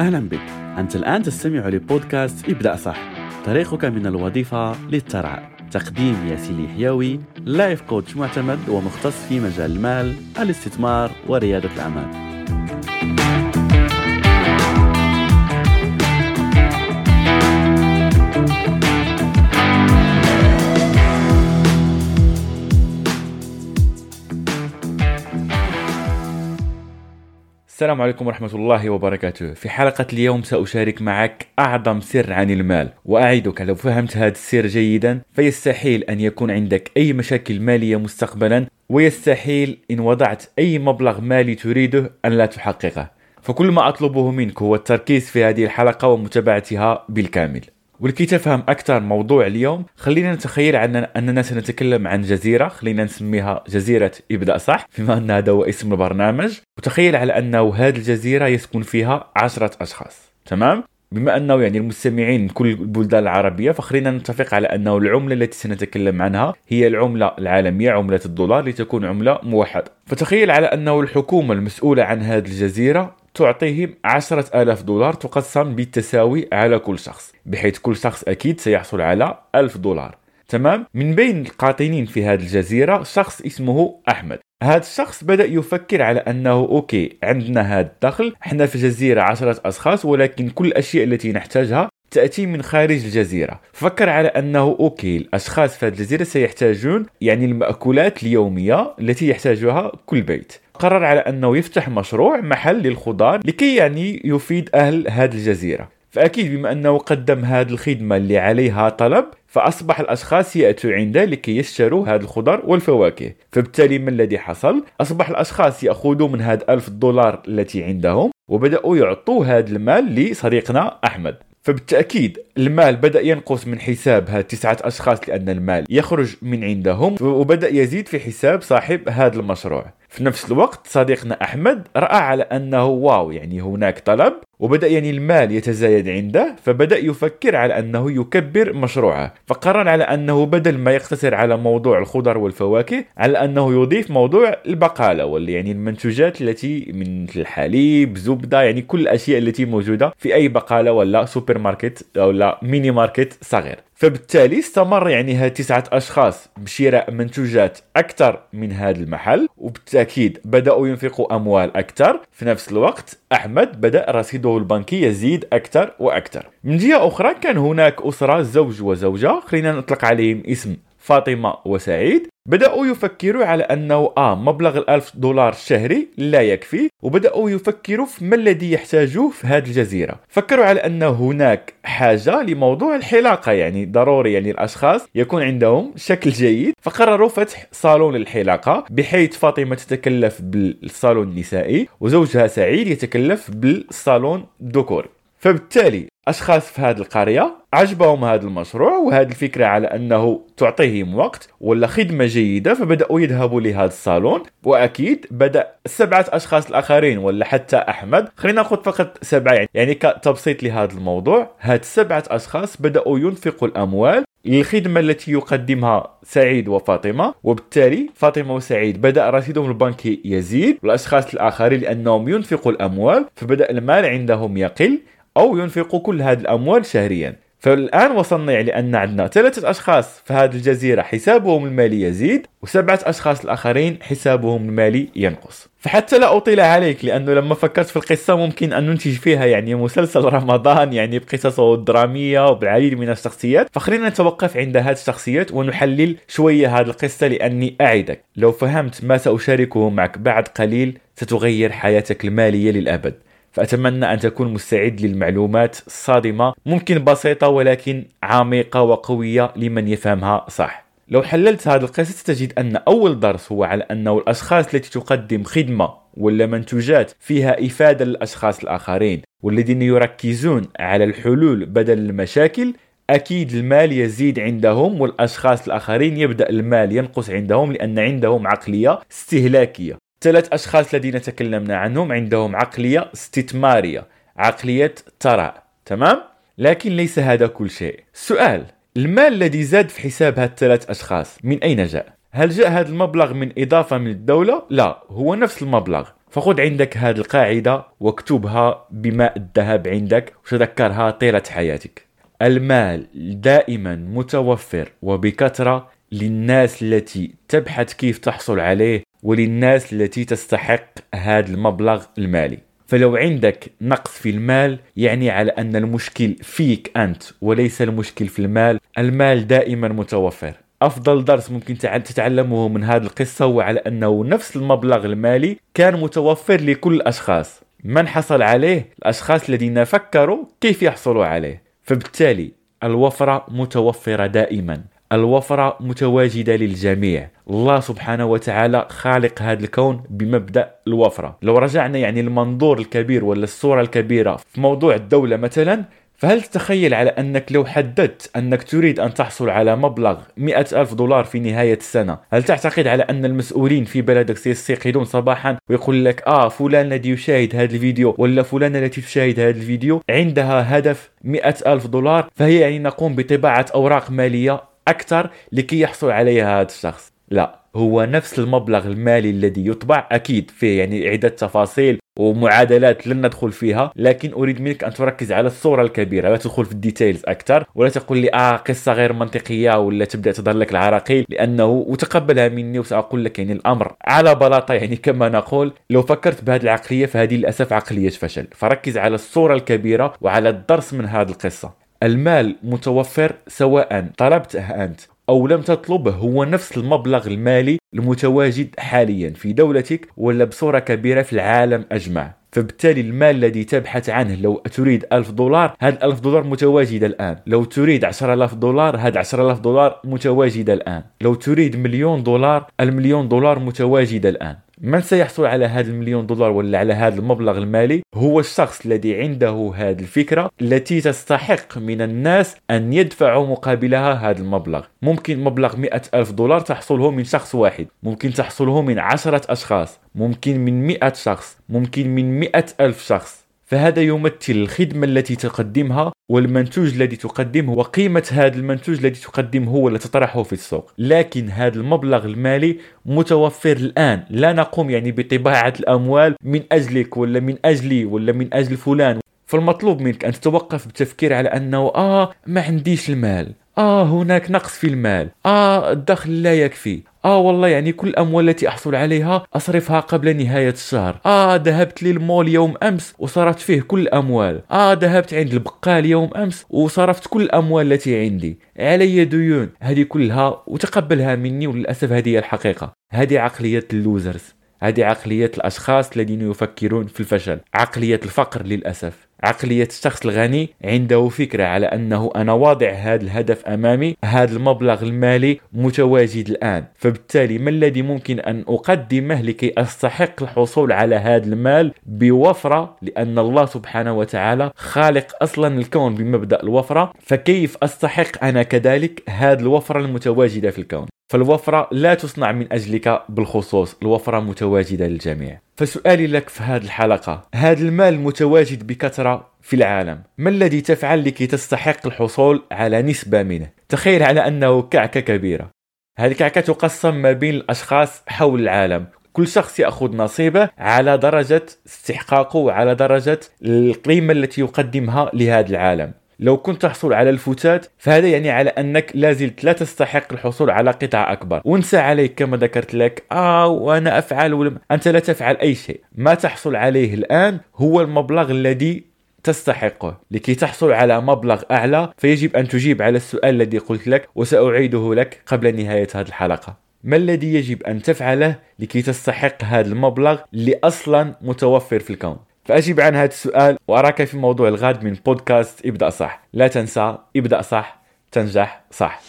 أهلا بك. أنت الآن تستمع لبودكاست ابدأ صح طريقك من الوظيفة للثراء تقديم ياسين الحيوي لايف كوتش معتمد ومختص في مجال المال الاستثمار وريادة الأعمال. السلام عليكم ورحمة الله وبركاته. في حلقة اليوم سأشارك معك أعظم سر عن المال وأعدك لو فهمت هذا السر جيدا فيستحيل أن يكون عندك أي مشاكل مالية مستقبلا ويستحيل إن وضعت أي مبلغ مالي تريده أن لا تحققه. فكل ما أطلبه منك هو التركيز في هذه الحلقة ومتابعتها بالكامل. ولكي تفهم أكثر موضوع اليوم خلينا نتخيل أننا سنتكلم عن جزيرة خلينا نسميها جزيرة ابدأ صح؟ بما أن هذا هو اسم البرنامج. وتخيل على أنه هذه الجزيرة يسكن فيها عشرة أشخاص تمام؟ بما أنه يعني المستمعين من كل البلدان العربية فخلينا نتفق على أنه العملة التي سنتكلم عنها هي العملة العالمية عملة الدولار لتكون عملة موحدة. فتخيل على أنه الحكومة المسؤولة عن هذه الجزيرة تعطيهم عشرة آلاف دولار تقسم بالتساوي على كل شخص بحيث كل شخص أكيد سيحصل على ألف دولار. تمام؟ من بين القاطنين في هذه الجزيرة شخص اسمه أحمد. هذا الشخص بدأ يفكر على أنه OK عندنا هذا الدخل إحنا في جزيرة عشرة أشخاص ولكن كل الأشياء التي نحتاجها تأتي من خارج الجزيرة. فكر على أنه OK الأشخاص في هذه الجزيرة سيحتاجون يعني المأكولات اليومية التي يحتاجها كل بيت. قرر على أنه يفتح مشروع محل للخضار لكي يعني يفيد أهل هذه الجزيرة. فأكيد بما أنه قدم هذه الخدمة اللي عليها طلب فأصبح الأشخاص يأتوا عنده لكي يشتروا هذا الخضار والفواكه. فبالتالي ما الذي حصل؟ أصبح الأشخاص يأخذوا من هذا ألف دولار التي عندهم وبدأوا يعطوا هذا المال لصديقنا أحمد. فبالتأكيد المال بدأ ينقص من حساب هاد تسعة أشخاص لأن المال يخرج من عندهم وبدأ يزيد في حساب صاحب هذا المشروع. في نفس الوقت صديقنا أحمد رأى على أنه واو يعني هناك طلب وبدأ يعني المال يتزايد عنده فبدأ يفكر على أنه يكبر مشروعه فقرر على أنه بدل ما يقتصر على موضوع الخضر والفواكه على أنه يضيف موضوع البقالة واللي يعني المنتوجات التي من الحليب زبدة يعني كل الأشياء التي موجودة في أي بقالة ولا سوبر ماركت أو لا mini market صغير. فبالتالي استمر يعني هاد تسعة أشخاص بشراء منتوجات أكثر من هذا المحل وبالتأكيد بدأوا ينفقوا أموال أكثر. في نفس الوقت أحمد بدأ رصيده البنكي يزيد أكثر وأكثر. من جهة أخرى كان هناك أسرة زوج وزوجة خلينا نطلق عليهم اسم فاطمة وسعيد بدأوا يفكروا على أنه آه مبلغ الألف دولار الشهري لا يكفي وبدأوا يفكروا في ما الذي يحتاجوه في هذه الجزيرة. فكروا على أن هناك حاجة لموضوع الحلاقة يعني ضروري يعني الأشخاص يكون عندهم شكل جيد. فقرروا فتح صالون للحلاقة بحيث فاطمة تتكلف بالصالون النسائي وزوجها سعيد يتكلف بالصالون الذكوري فبالتالي أشخاص في هذه القرية عجبهم هذا المشروع وهذه الفكرة على أنه تعطيهم وقت ولا خدمة جيدة فبدأوا يذهبوا لهذا الصالون. وأكيد بدأ السبعه أشخاص الآخرين ولا حتى أحمد. خلينا ناخذ فقط سبعة يعني, يعني كتبسيط لهذا الموضوع. هاد السبعه أشخاص بدأوا ينفقوا الأموال للخدمة التي يقدمها سعيد وفاطمة. وبالتالي فاطمة وسعيد بدأ رصيدهم البنكي يزيد والأشخاص الآخرين لأنهم ينفقوا الأموال فبدأ المال عندهم يقل. أو ينفقوا كل هذه الأموال شهريا. فالآن وصلنا يعني أن عندنا ثلاثة أشخاص في هذه الجزيرة حسابهم المالي يزيد وسبعة أشخاص الآخرين حسابهم المالي ينقص. فحتى لا أطيل عليك لأنه لما فكرت في القصة ممكن أن ننتج فيها يعني مسلسل رمضان يعني بقصصه الدرامية وبالعديد من الشخصيات. فخلينا نتوقف عند هذه الشخصيات ونحلل شوية هذه القصة لأني أعدك. لو فهمت ما سأشاركه معك بعد قليل ستغير حياتك المالية للأبد. فأتمنى أن تكون مستعد للمعلومات الصادمة ممكن بسيطة ولكن عميقة وقوية لمن يفهمها صح. لو حللت هذه القصة ستجد أن أول درس هو على أنه الأشخاص التي تقدم خدمة ولا منتوجات فيها إفادة للأشخاص الآخرين والذين يركزون على الحلول بدل المشاكل أكيد المال يزيد عندهم والأشخاص الآخرين يبدأ المال ينقص عندهم لأن عندهم عقلية استهلاكية. ثلاث أشخاص الذين تكلمنا عنهم عندهم عقلية استثمارية عقلية ثراء تمام؟ لكن ليس هذا كل شيء سؤال المال الذي زاد في حساب هاد الثلاث أشخاص من أين جاء؟ هل جاء هذا المبلغ من إضافة من الدولة؟ لا هو نفس المبلغ فخذ عندك هذه القاعدة واكتبها بماء الذهب عندك وتذكرها طيلة حياتك المال دائما متوفر وبكثرة للناس التي تبحث كيف تحصل عليه وللناس التي تستحق هذا المبلغ المالي. فلو عندك نقص في المال يعني على أن المشكل فيك أنت وليس المشكل في المال المال دائما متوفر. أفضل درس ممكن تتعلمه من هذه القصة هو على أنه نفس المبلغ المالي كان متوفر لكل الأشخاص. من حصل عليه؟ الأشخاص الذين فكروا كيف يحصلوا عليه. فبالتالي الوفرة متوفرة دائما. الوفرة متواجدة للجميع. الله سبحانه وتعالى خالق هذا الكون بمبدأ الوفرة. لو رجعنا يعني المنظور الكبير ولا الصورة الكبيرة في موضوع الدولة مثلا فهل تتخيل على أنك لو حددت أنك تريد أن تحصل على مبلغ مئة ألف دولار في نهاية السنة هل تعتقد على أن المسؤولين في بلدك سيستيقظون صباحا ويقول لك آه فلان الذي يشاهد هذا الفيديو ولا فلان التي تشاهد هذا الفيديو عندها هدف مئة ألف دولار فهي يعني نقوم بطباعة أوراق مالية أكثر لكي يحصل عليها هذا الشخص. لا هو نفس المبلغ المالي الذي يطبع أكيد فيه يعني عدة تفاصيل ومعادلات لن ندخل فيها لكن أريد منك أن تركز على الصورة الكبيرة. لا تدخل في ال details أكثر ولا تقول لي آه قصة غير منطقية ولا تبدأ تظهر لك العراقيل لأنه وتقبلها مني وسأقول لك يعني الأمر على بلاطة. يعني كما نقول لو فكرت بهذه العقلية فهذه للأسف عقلية فشل. فركز على الصورة الكبيرة وعلى الدرس من هذه القصة. المال متوفر سواء طلبته أنت أو لم تطلبه هو نفس المبلغ المالي المتواجد حاليا في دولتك ولا بصورة كبيرة في العالم أجمع. فبالتالي المال الذي تبحث عنه لو تريد ألف دولار هذا ألف دولار متواجد الآن. لو تريد عشر ألاف دولار هذا عشر ألاف دولار متواجد الآن. لو تريد مليون دولار المليون دولار متواجد الآن. من سيحصل على هذا المليون دولار ولا على هذا المبلغ المالي هو الشخص الذي عنده هذه الفكرة التي تستحق من الناس أن يدفعوا مقابلها هذا المبلغ. ممكن مبلغ مئة ألف دولار تحصله من شخص واحد ممكن تحصله من عشرة أشخاص ممكن من مئة شخص ممكن من مئة ألف شخص. فهذا يمثل الخدمة التي تقدمها والمنتوج الذي تقدمه وقيمة هذا المنتوج الذي تقدمه ولا تطرحه في السوق. لكن هذا المبلغ المالي متوفر الآن. لا نقوم يعني بطباعة الأموال من أجلك ولا من أجلي ولا من أجل فلان. فالمطلوب منك أن تتوقف بالتفكير على أنه آه ما عنديش المال. آه هناك نقص في المال. آه الدخل لا يكفي. آه والله يعني كل الأموال التي أحصل عليها أصرفها قبل نهاية الشهر. آه ذهبت للمول يوم أمس وصرفت فيه كل الأموال. آه ذهبت عند البقال يوم أمس وصرفت كل الأموال التي عندي. علي ديون. هذه كلها وتقبلها مني وللأسف هذه الحقيقة. هذه عقلية اللوزرز. هذه عقلية الأشخاص الذين يفكرون في الفشل. عقلية الفقر للأسف. عقلية الشخص الغني عنده فكرة على أنه أنا واضع هذا الهدف أمامي هذا المبلغ المالي متواجد الآن. فبالتالي ما الذي ممكن أن أقدمه لكي أستحق الحصول على هذا المال بوفرة؟ لأن الله سبحانه وتعالى خالق أصلا الكون بمبدأ الوفرة فكيف أستحق أنا كذلك هذه الوفرة المتواجدة في الكون؟ فالوفرة لا تصنع من أجلك بالخصوص الوفرة متواجدة للجميع. فسؤالي لك في هذه الحلقة. هذا المال المتواجد بكثرة في العالم. ما الذي تفعل لكي تستحق الحصول على نسبة منه؟ تخيل على أنه كعكة كبيرة. هذه الكعكة تقسم ما بين الأشخاص حول العالم. كل شخص يأخذ نصيبه على درجة استحقاقه وعلى درجة القيمة التي يقدمها لهذا العالم. لو كنت تحصل على الفتات فهذا يعني على أنك لازلت لا تستحق الحصول على قطع أكبر. وانسى عليك كما ذكرت لك آه وأنا أفعل ولم أنت لا تفعل أي شيء. ما تحصل عليه الآن هو المبلغ الذي تستحقه. لكي تحصل على مبلغ أعلى فيجب أن تجيب على السؤال الذي قلت لك وسأعيده لك قبل نهاية هذه الحلقة. ما الذي يجب أن تفعله لكي تستحق هذا المبلغ اللي أصلا متوفر في الكون؟ فأجيب عن هذا السؤال وأراك في موضوع الغد من بودكاست إبدأ صح. لا تنسى إبدأ صح تنجح صح.